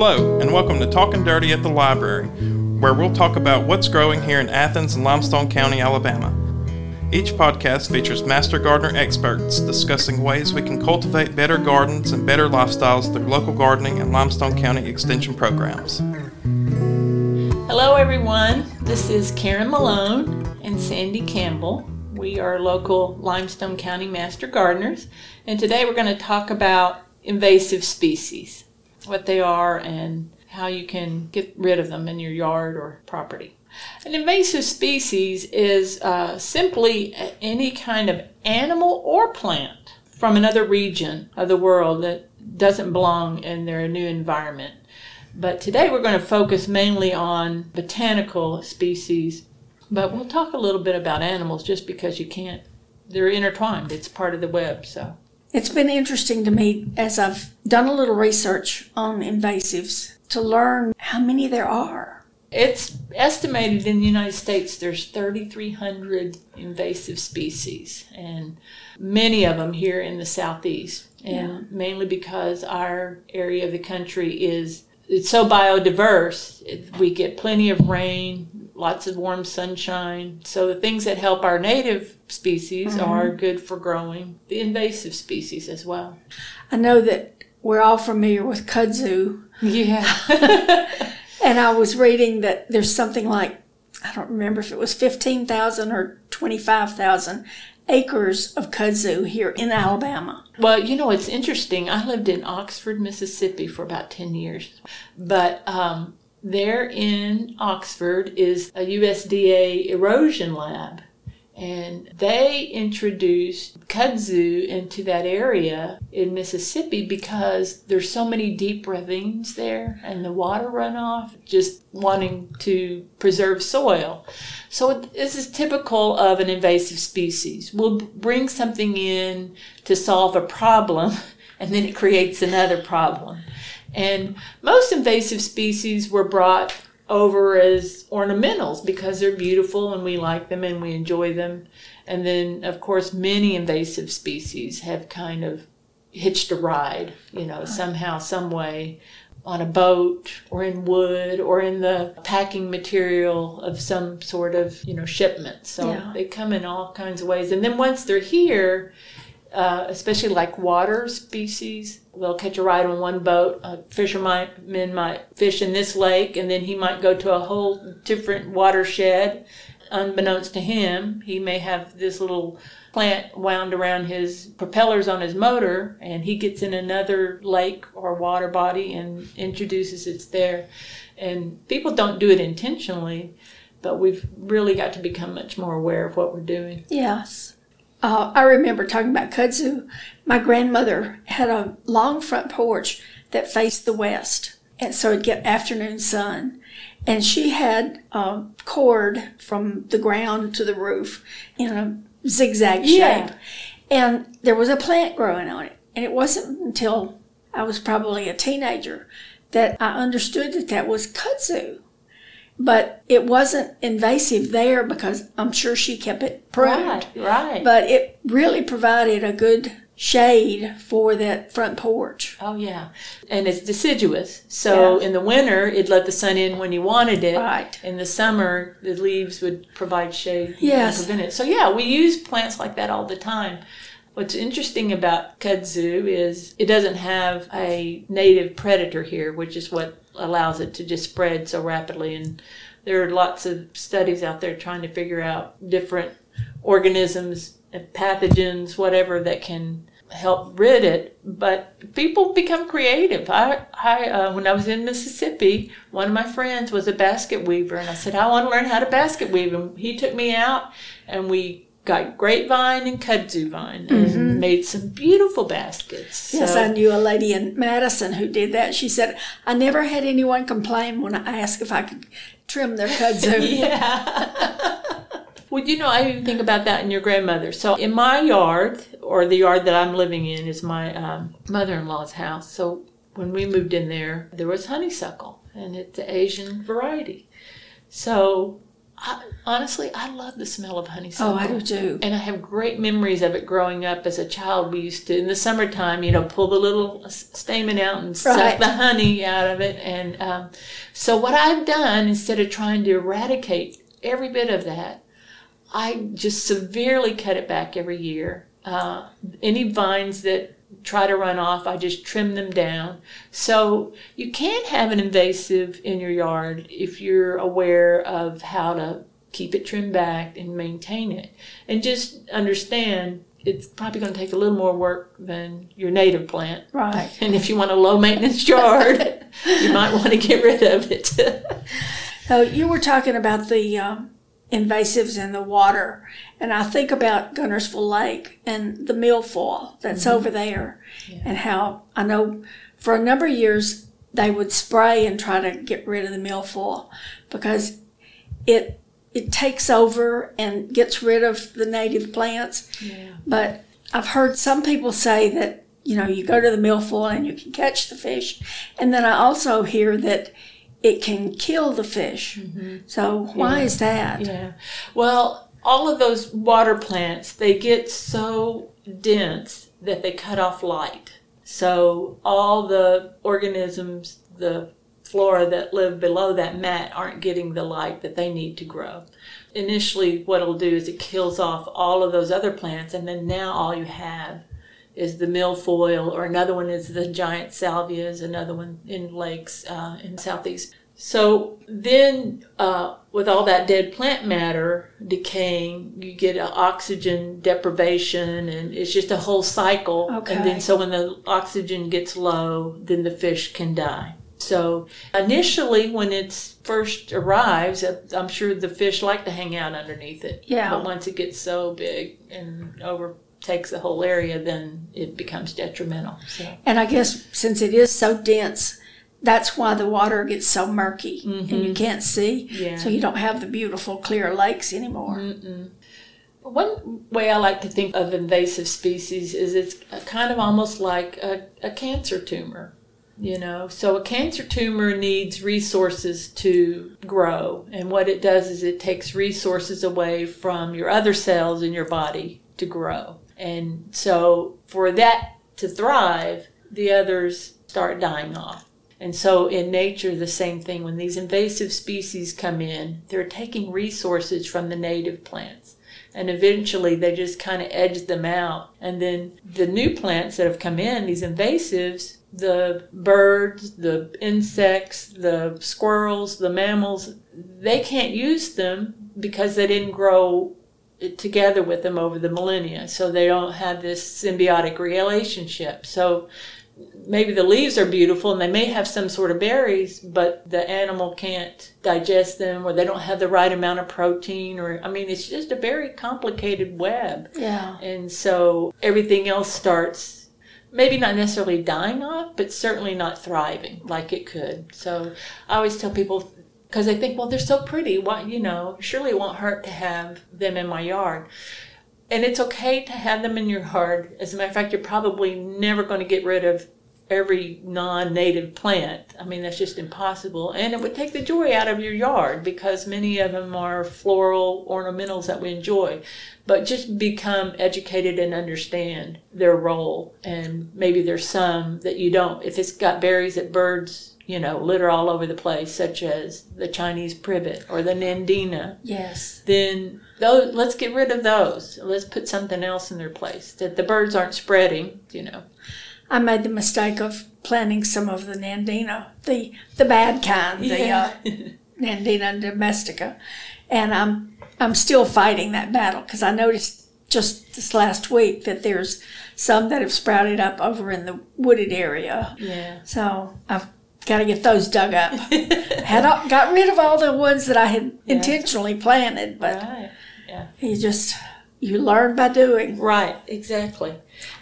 Hello, and welcome to Talking Dirty at the Library, where we'll talk about what's growing here in Athens and Limestone County, Alabama. Each podcast features master gardener experts discussing ways we can cultivate better gardens and better lifestyles through local gardening and Limestone County Extension programs. Hello, everyone. This is Karen Malone and Sandy Campbell. We are local Limestone County master gardeners, and today we're going to talk about invasive species what they are and how you can get rid of them in your yard or property. An invasive species is uh, simply any kind of animal or plant from another region of the world that doesn't belong in their new environment. But today we're going to focus mainly on botanical species, but we'll talk a little bit about animals just because you can't, they're intertwined. It's part of the web, so. It's been interesting to me as I've done a little research on invasives to learn how many there are. It's estimated in the United States there's 3,300 invasive species, and many of them here in the southeast. And yeah. mainly because our area of the country is it's so biodiverse. We get plenty of rain, lots of warm sunshine. So the things that help our native species mm-hmm. are good for growing the invasive species as well. I know that we're all familiar with kudzu. Yeah. and I was reading that there's something like I don't remember if it was 15,000 or 25,000 acres of kudzu here in Alabama. Well, you know, it's interesting. I lived in Oxford, Mississippi for about 10 years. But um, there in Oxford is a USDA erosion lab and they introduced kudzu into that area in Mississippi because there's so many deep ravines there and the water runoff just wanting to preserve soil. So this is typical of an invasive species. We'll bring something in to solve a problem and then it creates another problem. And most invasive species were brought over as ornamentals because they're beautiful and we like them and we enjoy them. And then, of course, many invasive species have kind of hitched a ride, you know, somehow, some way on a boat or in wood or in the packing material of some sort of, you know, shipment. So yeah. they come in all kinds of ways. And then once they're here, uh, especially like water species. They'll catch a ride on one boat. A fisherman might fish in this lake, and then he might go to a whole different watershed. Unbeknownst to him, he may have this little plant wound around his propellers on his motor, and he gets in another lake or water body and introduces it there. And people don't do it intentionally, but we've really got to become much more aware of what we're doing. Yes. Uh, I remember talking about kudzu. My grandmother had a long front porch that faced the west, and so it'd get afternoon sun. And she had a cord from the ground to the roof in a zigzag shape. And there was a plant growing on it. And it wasn't until I was probably a teenager that I understood that that was kudzu but it wasn't invasive there because I'm sure she kept it pruned. Right, right. But it really provided a good shade for that front porch. Oh yeah, and it's deciduous. So yeah. in the winter, it let the sun in when you wanted it. Right. In the summer, the leaves would provide shade. Yes. prevent it. So yeah, we use plants like that all the time. What's interesting about kudzu is it doesn't have a native predator here, which is what allows it to just spread so rapidly. And there are lots of studies out there trying to figure out different organisms, pathogens, whatever that can help rid it. But people become creative. I, I uh, when I was in Mississippi, one of my friends was a basket weaver, and I said I want to learn how to basket weave. And he took me out, and we got grapevine and kudzu vine and mm-hmm. made some beautiful baskets. Yes, so, I knew a lady in Madison who did that. She said, I never had anyone complain when I asked if I could trim their kudzu. yeah. well, you know, I even think about that in your grandmother. So in my yard, or the yard that I'm living in, is my um, mother-in-law's house. So when we moved in there, there was honeysuckle, and it's the Asian variety. So I, honestly, I love the smell of honeysuckle. Oh, I do too. And I have great memories of it growing up as a child. We used to, in the summertime, you know, pull the little stamen out and suck the honey out of it. And um, so, what I've done, instead of trying to eradicate every bit of that, I just severely cut it back every year. Uh, any vines that try to run off, I just trim them down. So you can have an invasive in your yard if you're aware of how to keep it trimmed back and maintain it. And just understand it's probably going to take a little more work than your native plant. Right. And if you want a low maintenance yard, you might want to get rid of it. So you were talking about the um, invasives in the water, and I think about Guntersville Lake and the milfoil that's mm-hmm. over there, and how I know for a number of years they would spray and try to get rid of the milfoil because it it takes over and gets rid of the native plants. yeah. But I've heard some people say that, you know, you go to the milfoil and you can catch the fish. And then I also hear that it can kill the fish. Mm-hmm. So why Yeah. is that? Yeah. Well, all of those water plants, they get so dense that they cut off light. So all the organisms, the flora that live below that mat aren't getting the light that they need to grow. Initially, what it'll do is it kills off all of those other plants, and then now all you have is the milfoil, or another one is the giant salvinia, another one in lakes uh, in the southeast. So then, uh, with all that dead plant matter decaying, you get an oxygen deprivation, and it's just a whole cycle. Okay. And then, so when the oxygen gets low, then the fish can die. So initially, when it first arrives, uh, I'm sure the fish like to hang out underneath it. Yeah. But once it gets so big and overtakes the whole area, then it becomes detrimental. So. And I guess since it is so dense, that's why the water gets so murky and you mm-hmm. can't see. Yeah. So you don't have the beautiful clear lakes anymore. One way I like to think of invasive species is it's kind of almost like a, a cancer tumor. You know, so a cancer tumor needs resources to grow, and what it does is it takes resources away from your other cells in your body to grow. And so, for that to thrive, the others start dying off. And so, in nature, the same thing. When these invasive species come in, they're taking resources from the native plants and eventually they just kind of edge them out. And then the new plants that have come in, these invasives, the birds, the insects, the squirrels, the mammals, they can't use them because they didn't grow together with them over the millennia. So they don't have this symbiotic relationship. So maybe the leaves are beautiful and they may have some sort of berries, but the animal can't digest them or they don't have the right amount of protein or I mean it's just a very complicated web. Yeah. And so everything else starts maybe not necessarily dying off, but certainly not thriving like it could. So I always tell people because they think, well, they're so pretty. Why, you know, surely it won't hurt to have them in my yard. And it's okay to have them in your yard. As a matter of fact, you're probably never going to get rid of every non-native plant. I mean, that's just impossible. And it would take the joy out of your yard because many of them are floral ornamentals that we enjoy. But just become educated and understand their role. And maybe there's some that you don't. If it's got berries that birds, you know, litter all over the place, such as the Chinese privet or the nandina, Yes. then those, let's get rid of those. Let's put something else in their place that the birds aren't spreading, you know. I made the mistake of planting some of the Nandina, the the bad kind, the uh, Nandina domestica, and I'm I'm still fighting that battle because I noticed just this last week that there's some that have sprouted up over in the wooded area. yeah. So I've got to get those dug up. had all, got rid of all the ones that I had intentionally planted, but Right. You just you learn by doing. Right, exactly.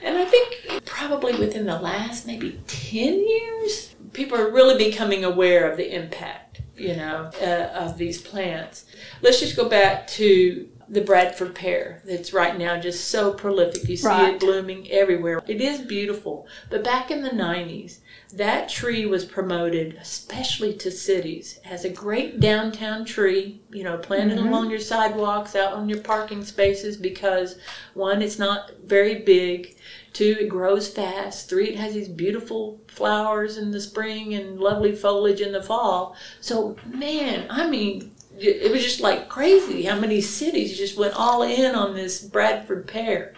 And I think probably within the last maybe 10 years, people are really becoming aware of the impact, you know, uh, of these plants. Let's just go back to the Bradford pear that's right now just so prolific. You see Right. it blooming everywhere. It is beautiful. But back in the 90s, that tree was promoted especially to cities Has a great downtown tree, you know, planted mm-hmm. along your sidewalks, out on your parking spaces because one, it's not very big. Two, it grows fast. Three, it has these beautiful flowers in the spring and lovely foliage in the fall. So, man, I mean, it was just like crazy how many cities just went all in on this Bradford pear.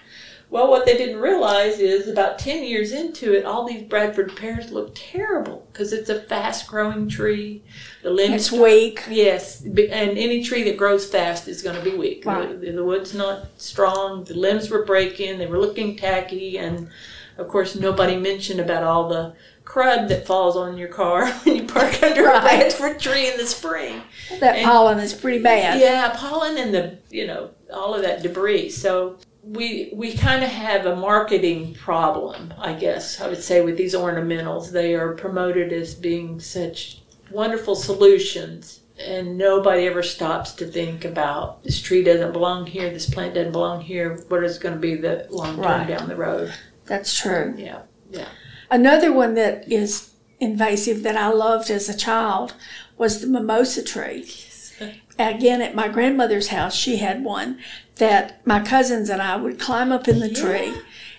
Well, what they didn't realize is about 10 years into it, all these Bradford pears look terrible because it's a fast growing tree. The limbs It's weak. Yes, and any tree that grows fast is going to be weak. Right. The, the wood's not strong. The limbs were breaking. They were looking tacky, and of course, nobody mentioned about all the crud that falls on your car when you park under a Bradford tree in the spring. That And- pollen is pretty bad. Yeah, pollen and the you know all of that debris. So we we kind of have a marketing problem, I guess I would say, with these ornamentals. They are promoted as being such wonderful solutions, and nobody ever stops to think about this tree doesn't belong here, this plant doesn't belong here. What is going to be the long term Right. down the road? That's true. Yeah, yeah. Another one that is invasive that I loved as a child was the mimosa tree. Again, at my grandmother's house, she had one that my cousins and I would climb up in the tree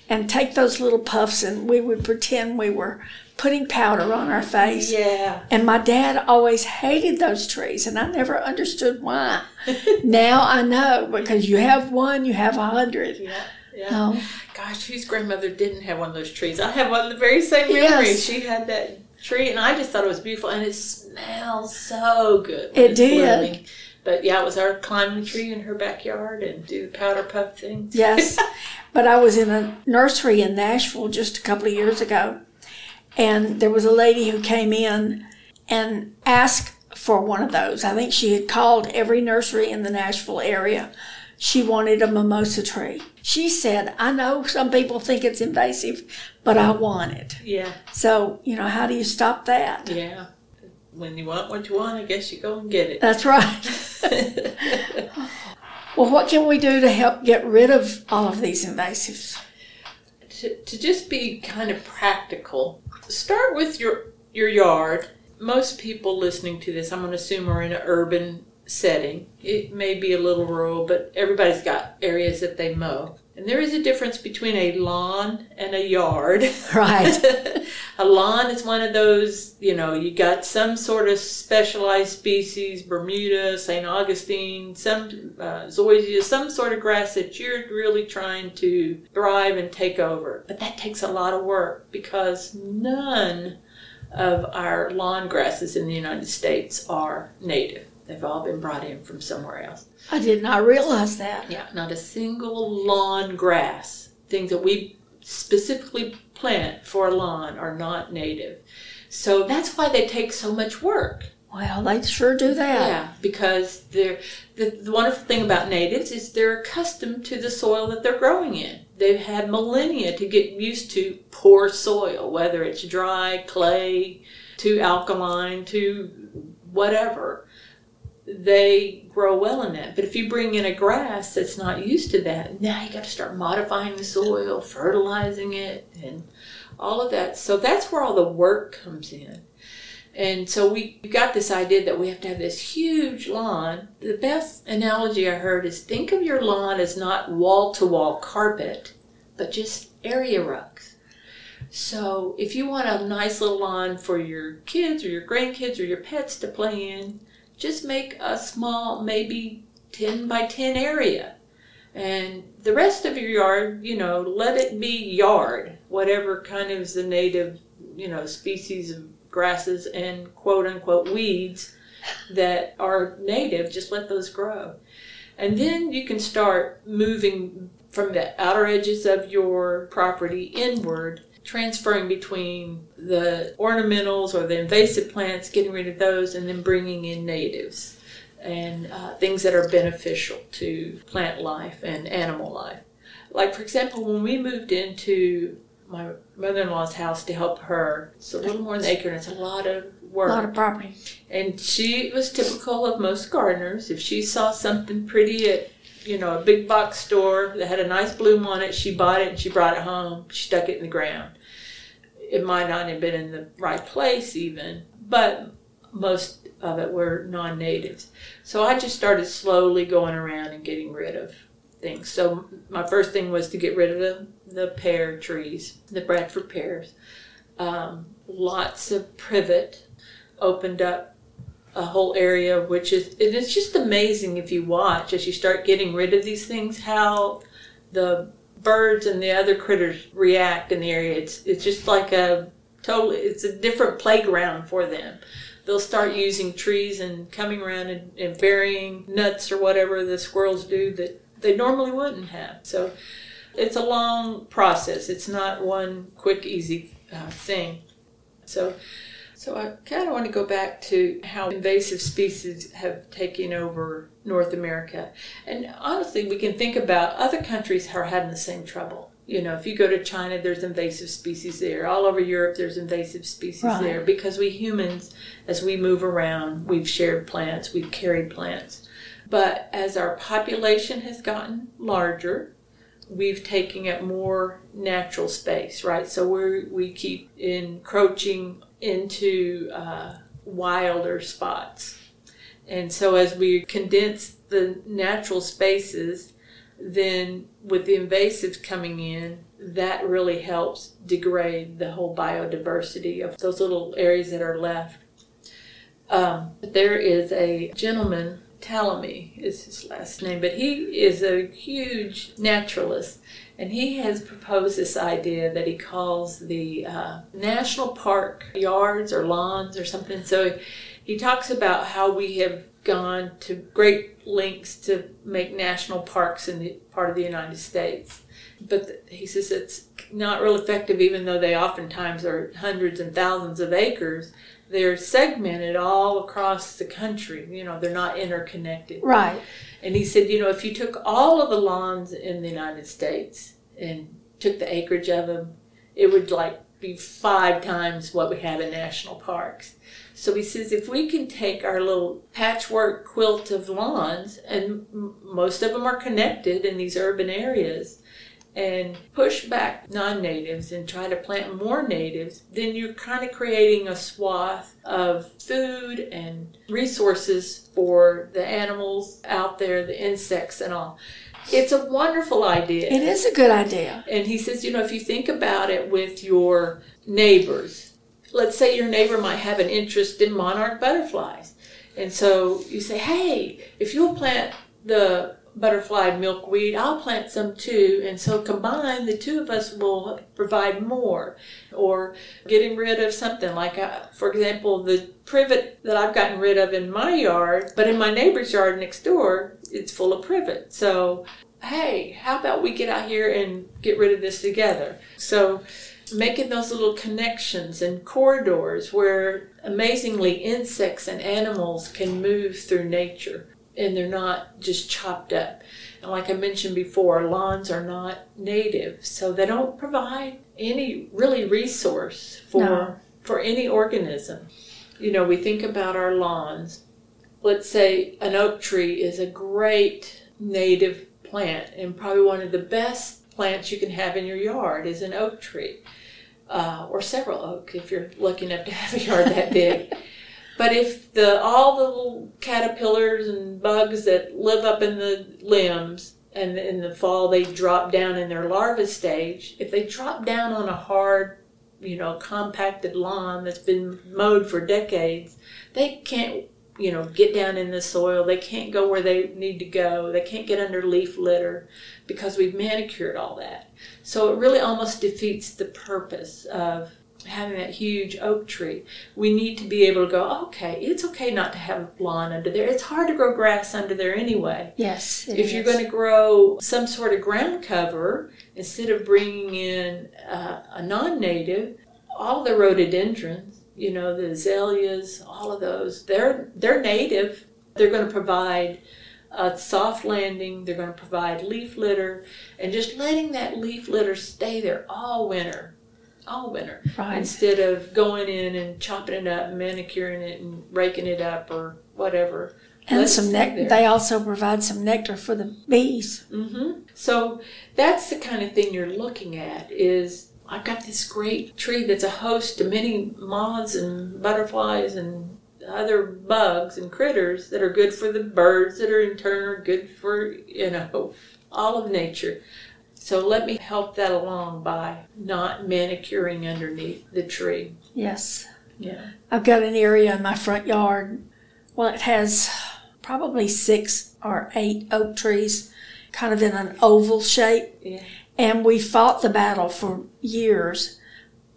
and take those little puffs and we would pretend we were putting powder on our face. Yeah. And my dad always hated those trees, and I never understood why. now I know because you have one, you have a hundred. Yeah. Yeah. Oh, Gosh, whose grandmother didn't have one of those trees? I have one of the very same memory. Yes. She had that tree, and I just thought it was beautiful, and it smells so good. It did. blooming. But yeah, it was our climbing tree in her backyard and do the powder puff thing. yes. but I was in a nursery in Nashville just a couple of years ago, and there was a lady who came in and asked for one of those. I think she had called every nursery in the Nashville area. She wanted a mimosa tree. She said, I know some people think it's invasive, but I want it. Yeah, So, you know, how do you stop that? yeah. When you want what you want, I guess you go and get it. That's right. well, what can we do to help get rid of all of these invasives? to, to just be kind of practical, start with your your yard. Most people listening to this, I'm going to assume, are in an urban setting. It may be a little rural, but everybody's got areas that they mow. And there is a difference between a lawn and a yard. Right. a lawn is one of those, you know, you got some sort of specialized species, Bermuda, St. Augustine, some uh, zoysia, some sort of grass that you're really trying to thrive and take over. But that takes a lot of work because none of our lawn grasses in the United States are native. They've all been brought in from somewhere else. I did not realize that. Yeah, not a single lawn grass. Things that we specifically plant for a lawn are not native. So that's why they take so much work. Well, they sure do that. Yeah, because they're the, the wonderful thing about natives is they're accustomed to the soil that they're growing in. They've had millennia to get used to poor soil, whether it's dry, clay, too alkaline, too whatever. They grow well in that. But if you bring in a grass that's not used to that, now you got to start modifying the soil, fertilizing it, and all of that. So that's where all the work comes in. And so we got this idea that we have to have this huge lawn. The best analogy I heard is think of your lawn as not wall to wall carpet, but just area rugs. So if you want a nice little lawn for your kids or your grandkids or your pets to play in, just make a small, maybe 10 by 10 area. And the rest of your yard, you know, let it be yard, whatever kind of is the native, you know, species of grasses and quote unquote weeds that are native, just let those grow. And then you can start moving from the outer edges of your property inward, transferring between the ornamentals or the invasive plants, getting rid of those, and then bringing in natives and uh, things that are beneficial to plant life and animal life. Like, for example, when we moved into my mother in law's house to help her, it's a little more than an acre and it's a lot of work. A lot of property. And she was typical of most gardeners. If she saw something pretty at, you know, a big box store that had a nice bloom on it. She bought it and she brought it home. She stuck it in the ground. It might not have been in the right place even, but most of it were non-natives. So I just started slowly going around and getting rid of things. So my first thing was to get rid of the, the pear trees, the Bradford pears. Um, lots of privet opened up a whole area, which is and it's just amazing if you watch as you start getting rid of these things how the birds and the other critters react in the area. It's it's just like a totally it's a different playground for them. They'll start using trees and coming around and, and burying nuts or whatever the squirrels do that they normally wouldn't have. So it's a long process. It's not one quick, easy uh, thing. So, so I kind of want to go back to how invasive species have taken over North America. And honestly, we can think about other countries are having the same trouble. You know, if you go to China, there's invasive species there. All over Europe, there's invasive species Right. there because we humans, as we move around, we've shared plants, we've carried plants. But as our population has gotten larger, we've taken up more natural space, right? So we we keep encroaching into uh, wilder spots, and so as we condense the natural spaces, then with the invasives coming in, that really helps degrade the whole biodiversity of those little areas that are left. Um, there is a gentleman, Tallamy is his last name, but he is a huge naturalist, and he has proposed this idea that he calls the uh, national park yards or lawns or something. So he talks about how we have gone to great lengths to make national parks in the part of the United States. But th- he says it's not real effective, even though they oftentimes are hundreds and thousands of acres. They're segmented all across the country. You know, they're not interconnected. Right. And he said, you know, if you took all of the lawns in the United States and took the acreage of them, it would like be five times what we have in national parks. So he says, if we can take our little patchwork quilt of lawns, and m- most of them are connected in these urban areas, and push back non natives and try to plant more natives, then you're kind of creating a swath of food and resources for the animals out there, the insects, and all. It's a wonderful idea. It is a good idea. And he says, you know, if you think about it with your neighbors, let's say your neighbor might have an interest in monarch butterflies. And so you say, hey, if you'll plant the butterfly milkweed, I'll plant some too. And so combined, the two of us will provide more. Or getting rid of something like, uh, for example, the privet that I've gotten rid of in my yard, but in my neighbor's yard next door, it's full of privet. So hey, how about we get out here and get rid of this together? So, making those little connections and corridors where amazingly insects and animals can move through nature and they're not just chopped up. And like I mentioned before, lawns are not native, so they don't provide any really resource for No. for any organism. You know, we think about our lawns. Let's say an oak tree is a great native plant and probably one of the best plants you can have in your yard is an oak tree uh, or several oak if you're lucky enough to have a yard that big but if the all the little caterpillars and bugs that live up in the limbs and in the fall they drop down in their larva stage if they drop down on a hard you know compacted lawn that's been mowed for decades they can't you know, get down in the soil. They can't go where they need to go. They can't get under leaf litter because we've manicured all that. So it really almost defeats the purpose of having that huge oak tree. We need to be able to go, okay, it's okay not to have a lawn under there. It's hard to grow grass under there anyway. Yes. If you're going to grow some sort of ground cover, instead of bringing in uh, a non native, all the rhododendrons, you know, the azaleas, all of those, they're, they're native. They're going to provide a soft landing, they're going to provide leaf litter, and just letting that leaf litter stay there all winter. All winter Right. instead of going in and chopping it up, manicuring it, and raking it up or whatever. And let some nectar. They also provide some nectar for the bees. Mm-hmm. So that's the kind of thing you're looking at. Is I've got this great tree that's a host to many moths and butterflies and other bugs and critters that are good for the birds that are in turn are good for you know all of nature. So let me help that along by not manicuring underneath the tree. Yes. Yeah. I've got an area in my front yard. Well, it has probably six or eight oak trees, kind of in an oval shape. Yeah. And we fought the battle for years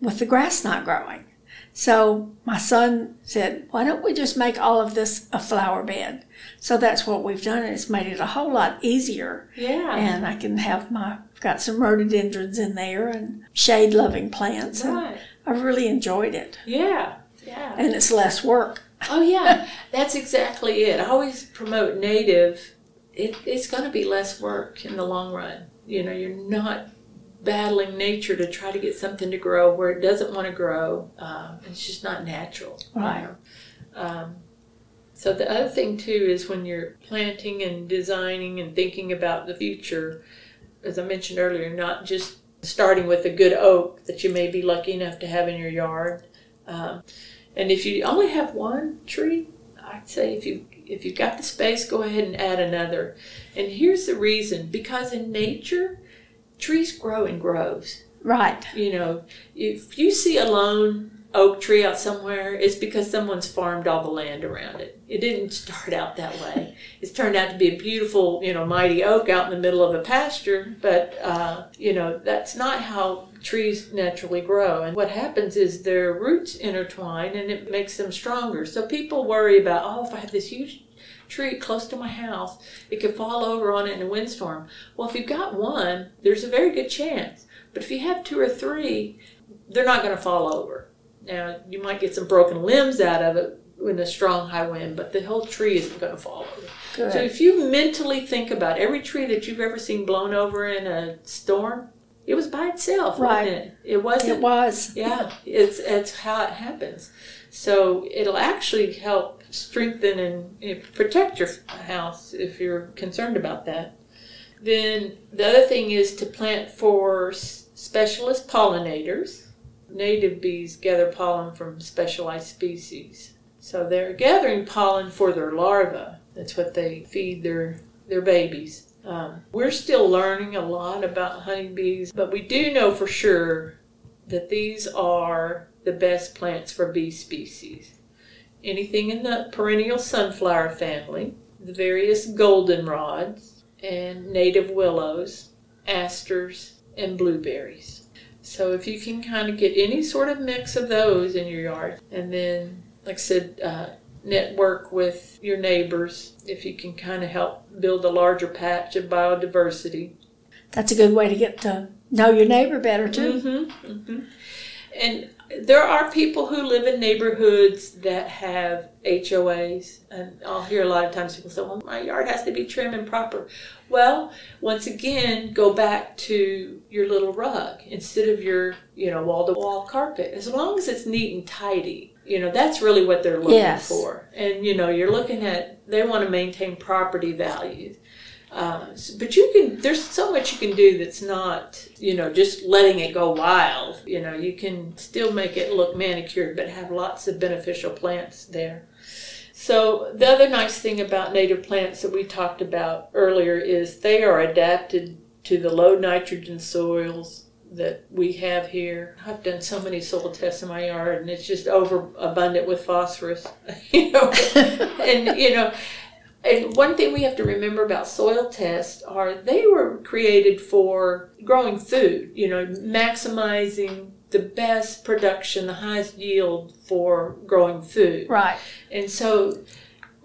with the grass not growing. So my son said, Why don't we just make all of this a flower bed? So that's what we've done, and it's made it a whole lot easier. Yeah. And I can have my, got some rhododendrons in there and shade loving plants. and right. I've really enjoyed it. Yeah. Yeah. And it's less work. Oh yeah, that's exactly it. I always promote native. It, it's going to be less work in the long run. You know, you're not battling nature to try to get something to grow where it doesn't want to grow. Um, it's just not natural. you Right. know. Um, so the other thing too is when you're planting and designing and thinking about the future, as I mentioned earlier, not just starting with a good oak that you may be lucky enough to have in your yard. Um, and if you only have one tree, I'd say if you if you've got the space, go ahead and add another. And here's the reason: because in nature, trees grow in groves. Right. You know, if you see a lone oak tree out somewhere, it's because someone's farmed all the land around it. It didn't start out that way. It's turned out to be a beautiful, you know, mighty oak out in the middle of a pasture, but, uh, you know, that's not how trees naturally grow. And what happens is their roots intertwine and it makes them stronger. So people worry about, oh, if I have this huge tree close to my house, it could fall over on it in a windstorm. Well, if you've got one, there's a very good chance. But if you have two or three, they're not going to fall over. Now, you might get some broken limbs out of it in a strong high wind, but the whole tree isn't going to fall over. Good. So if you mentally think about every tree that you've ever seen blown over in a storm, it was by itself, Right. wasn't it? It wasn't. it was. Yeah, it's it's how it happens. So it'll actually help strengthen and you know, protect your house if you're concerned about that. Then the other thing is to plant for specialist pollinators. Native bees gather pollen from specialized species. So they're gathering pollen for their larvae. That's what they feed their their babies. Um, we're still learning a lot about honeybees, but we do know for sure that these are the best plants for bee species. Anything in the perennial sunflower family, the various goldenrods, and native willows, asters, and blueberries. So if you can kind of get any sort of mix of those in your yard, and then, like I said, uh, network with your neighbors, if you can kind of help build a larger patch of biodiversity, That's a good way to get to know your neighbor better too. Mm-hmm, hmm And there are people who live in neighborhoods that have HOAs, and I'll hear a lot of times people say, "Well, my yard has to be trim and proper." Well, once again, go back to your little rug instead of your, you know, wall-to-wall carpet. As long as it's neat and tidy, you know, that's really what they're looking Yes. for. And you know, you're looking at they want to maintain property values. Uh, but you can there's so much you can do that's not you know just letting it go wild you know you can still make it look manicured but have lots of beneficial plants there so the other nice thing about native plants that we talked about earlier is they are adapted to the low nitrogen soils that we have here. I've done so many soil tests in my yard and it's just overabundant with phosphorus. you know and you know and one thing we have to remember about soil tests are they were created for growing food, you know, maximizing the best production, the highest yield for growing food. Right. And so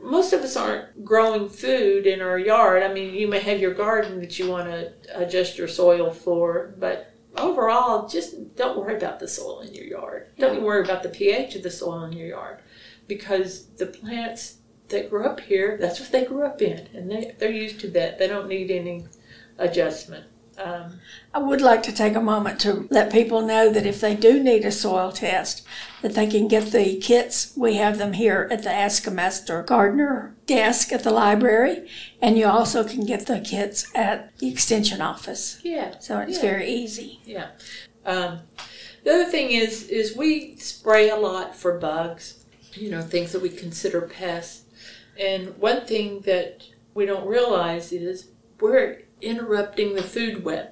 most of us aren't growing food in our yard. I mean, you may have your garden that you want to adjust your soil for, but overall, just don't worry about the soil in your yard. Don't worry about the pH of the soil in your yard because the plants that grew up here, that's what they grew up in, and they, they're used to that. They don't need any adjustment. Um, I would like to take a moment to let people know that if they do need a soil test, that they can get the kits. We have them here at the Ask a Master Gardener desk at the library, and you also can get the kits at the extension office. yeah, So it's Yeah. very easy. yeah. Um, the other thing is, is we spray a lot for bugs. You know, things that we consider pests. And one thing that we don't realize is we're interrupting the food web.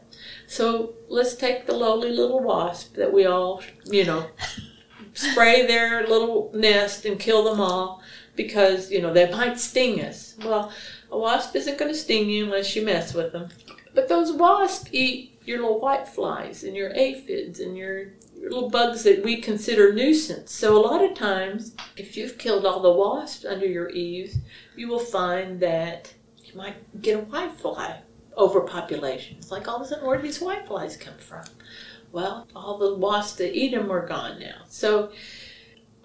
So let's take the lowly little wasp that we all, you know, spray their little nest and kill them all because, you know, they might sting us. Well, a wasp isn't going to sting you unless you mess with them. But those wasps eat your little white flies and your aphids and your, your little bugs that we consider nuisance. So a lot of times, if you've killed all the wasps under your eaves, you will find that you might get a white fly overpopulation. It's like all of a sudden, where do these white flies come from? Well, all the wasps that eat them are gone now. So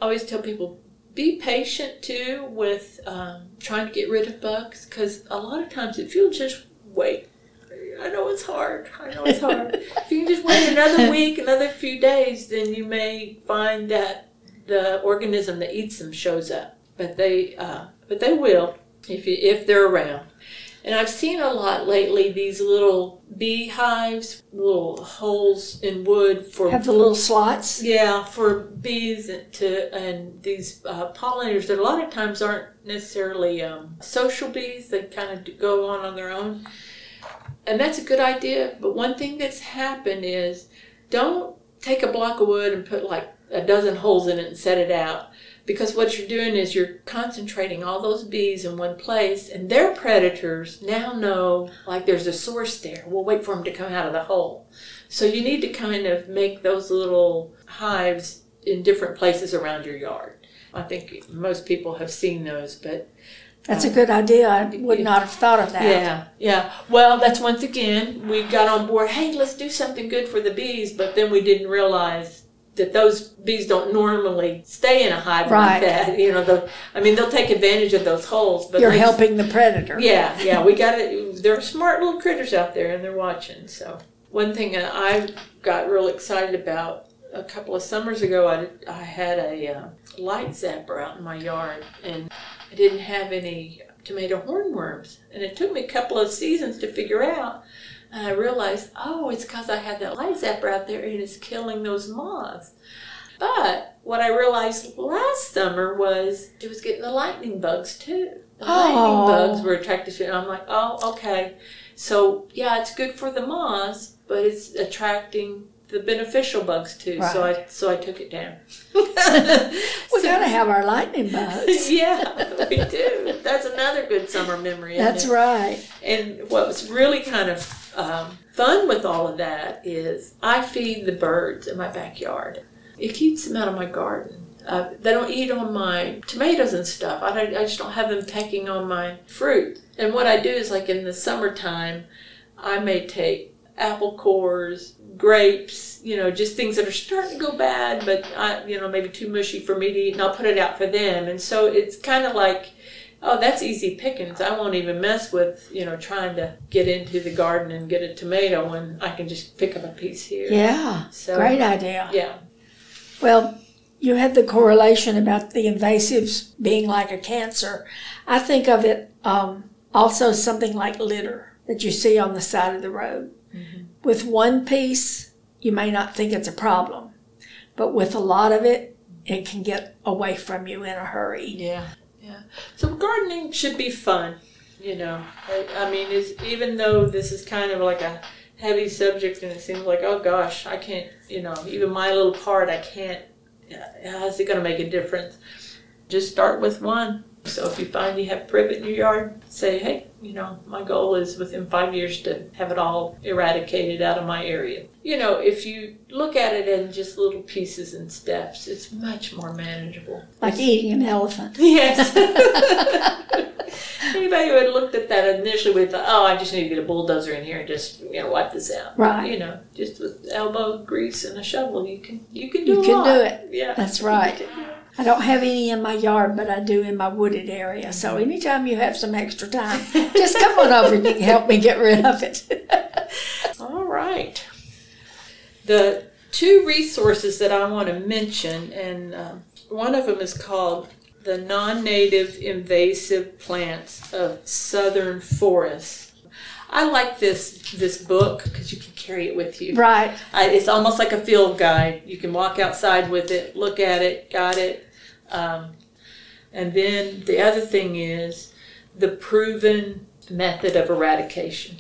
I always tell people be patient too with um, trying to get rid of bugs because a lot of times if you'll just wait, I know it's hard. I know it's hard. if you can just wait another week, another few days, then you may find that the organism that eats them shows up. But they, uh, but they will if you if they're around. And I've seen a lot lately these little beehives, little holes in wood for Have the little slots. yeah, for bees to and these uh, pollinators that a lot of times aren't necessarily um, social bees. They kind of go on on their own, and that's a good idea. But one thing that's happened is don't take a block of wood and put like a dozen holes in it and set it out. Because what you're doing is you're concentrating all those bees in one place, and their predators now know like there's a source there. We'll wait for them to come out of the hole. So you need to kind of make those little hives in different places around your yard. I think most people have seen those, but That's a good idea. I would not have thought of that. yeah, yeah. Well, that's once again we got on board. Hey, let's do something good for the bees, but then we didn't realize that those bees don't normally stay in a hive Right. like that. You know, the, I mean, they'll take advantage of those holes, but You're helping the predator. yeah, yeah, we got it. There are smart little critters out there, and they're watching. So one thing I got real excited about a couple of summers ago, I, I had a uh, light zapper out in my yard, and I didn't have any tomato hornworms, and it took me a couple of seasons to figure out. And I realized, oh, it's because I had that light zapper out there, and it's killing those moths. But what I realized last summer was it was getting the lightning bugs too. The lightning Oh. bugs were attracted to it. And I'm like, oh, okay. So yeah, it's good for the moths, but it's attracting the beneficial bugs too. So I so I took it down. We gotta have our lightning bugs. yeah, we do. That's another good summer memory. That's it? right. And what was really kind of um, fun with all of that is I feed the birds in my backyard. It keeps them out of my garden. Uh, they don't eat on my tomatoes and stuff. I, don't, I just don't have them taking on my fruit. And what I do is, like in the summertime, I may take apple cores, grapes, you know, just things that are starting to go bad, but I, you know, maybe too mushy for me to eat, and I'll put it out for them. And so it's kind of like oh, that's easy pickings. I won't even mess with, you know, trying to get into the garden and get a tomato when I can just pick up a piece here. Yeah. So, Great idea. Yeah. Well, you had the correlation about the invasives being like a cancer. I think of it um, also something like litter that you see on the side of the road. With one piece, you may not think it's a problem, but with a lot of it, it can get away from you in a hurry. Yeah. Yeah. So gardening should be fun, you know. I, I mean, even though this is kind of like a heavy subject and it seems like, oh gosh, I can't, you know, even my little part, I can't, uh, how's it going to make a difference? Just start with one. So if you find you have privet in your yard, say, hey, you know, my goal is within five years to have it all eradicated out of my area. You know, if you look at it in just little pieces and steps, it's much more manageable. Like eating an elephant. Yes. Anybody who had looked at that initially would thought, oh, I just need to get a bulldozer in here and just you know wipe this out. Right. You know, just with elbow grease and a shovel, you can you can do You can lot. do it. Yeah. That's right. I don't have any in my yard, but I do in my wooded area. So anytime you have some extra time, just come on over and you can help me get rid of it. All right. The two resources that I want to mention, and uh, one of them is called The Non Native Invasive Plants of Southern Forests. I like this this book because you can carry it with you. Right. I, it's almost like a field guide. You can walk outside with it, look at it, got it. Um, and then the other thing is the proven method of eradication.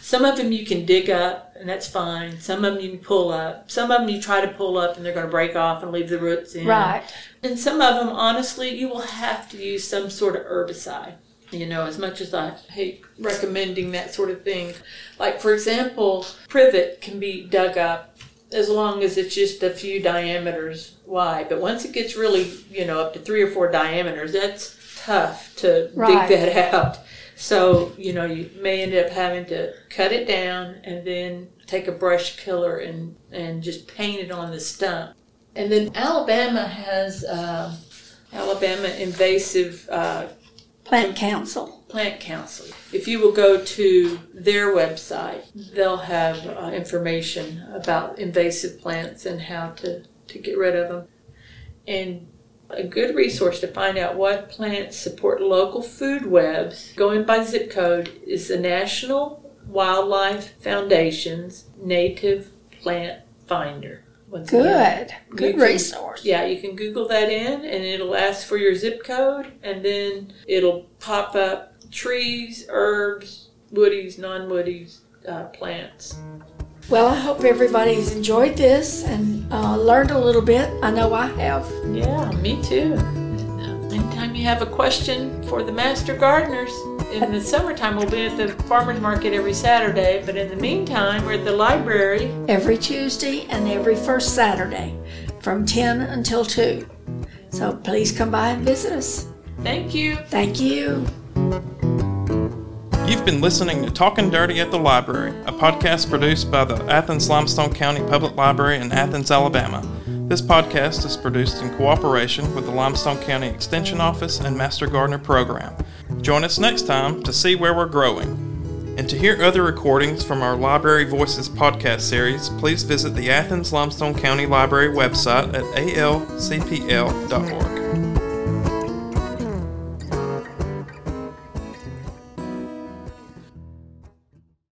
Some of them you can dig up, and that's fine. Some of them you can pull up. Some of them you try to pull up, and they're going to break off and leave the roots in. Right. And some of them, honestly, you will have to use some sort of herbicide. You know, as much as I hate recommending that sort of thing. Like, for example, privet can be dug up as long as it's just a few diameters wide. But once it gets really, you know, up to three or four diameters, that's tough to Right. dig that out. So, you know, you may end up having to cut it down and then take a brush killer and, and just paint it on the stump. And then Alabama has uh, Alabama invasive uh, Plant Council. Plant Council. If you will go to their website, they'll have uh, information about invasive plants and how to, to get rid of them. And a good resource to find out what plants support local food webs, going by zip code, is the National Wildlife Foundation's Native Plant Finder. Once again, Good. Good can- resource. yeah, you can Google that in and it'll ask for your zip code and then it'll pop up trees, herbs, woodies, non woodies, uh, plants. Well, I hope everybody's enjoyed this and uh, learned a little bit. I know I have. Yeah, me too. Uh, anytime you have a question for the master gardeners, in the summertime we'll be at the farmer's market every Saturday, but in the meantime we're at the library. Every Tuesday and every first Saturday from 10 until 2. So please come by and visit us. Thank you. Thank you. You've been listening to Talking Dirty at the Library, a podcast produced by the Athens Limestone County Public Library in Athens, Alabama. This podcast is produced in cooperation with the Limestone County Extension Office and Master Gardener Program. Join us next time to see where we're growing. And to hear other recordings from our Library Voices podcast series, please visit the Athens Limestone County Library website at alcpl.org.